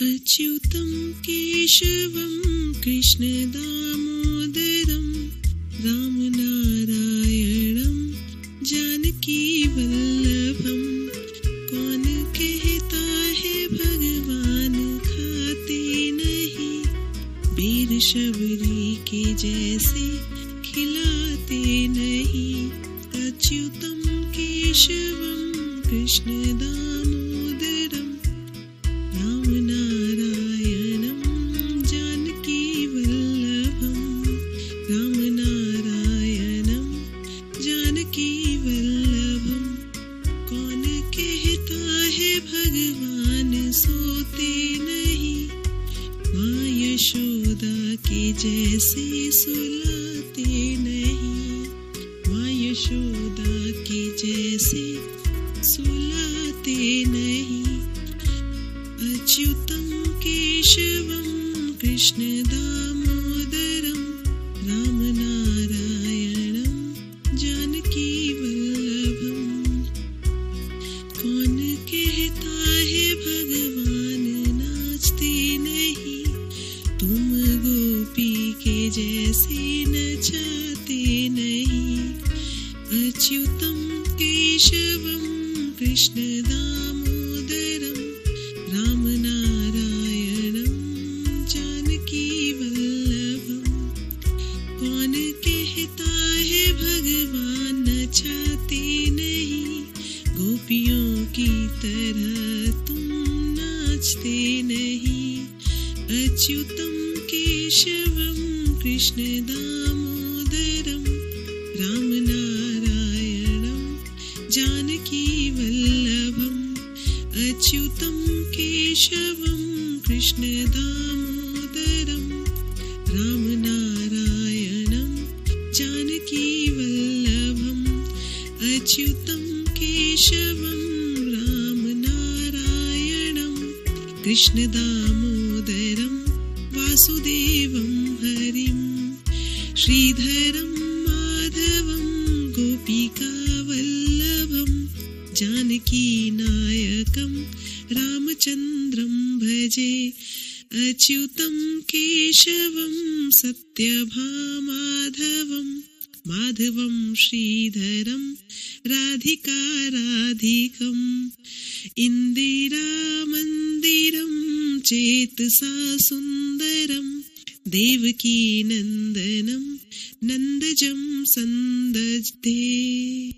अच्युतं केशवं कृष्णदामोदरं रामनारायणं जानकीवल्लभं कौन कहता है भगवान खाते नहीं? वीर शबरी के जैसे खिलाते नहीं। अच्युतं केशवं कृष्णदामोदरं के जैसे सुलाते नहीं। माँ यशोदा के जैसे सुलाते नहीं। अच्युतम केशवम कृष्णदामोदरं जैसे नचाते नहीं। अच्युतं केशवं कृष्णदामोदरं रामनारायणं जानकीवल्लभम् कौन कहता है भगवान नचाते नहीं? गोपियों की तरह तुम नाचते नहीं। अच्युतं केशवं कृष्णदामोदरं रामनारायणं जानकीवल्लभम् अच्युतं केशवं कृष्णदामोदरं रामनारायणं जानकीवल्लभम् अच्युतं केशवं रामनारायणं कृष्णदामोदरं वासुदेवं हरिं श्रीधरं माधवं गोपिकावल्लभं जानकीनायकं रामचन्द्रं भजे अच्युतं केशवं सत्यभामाधवं माधवं श्रीधरं राधिकाराधिकम् सा चेतसा देवकी देवकीनन्दनं नन्दजं सन्दते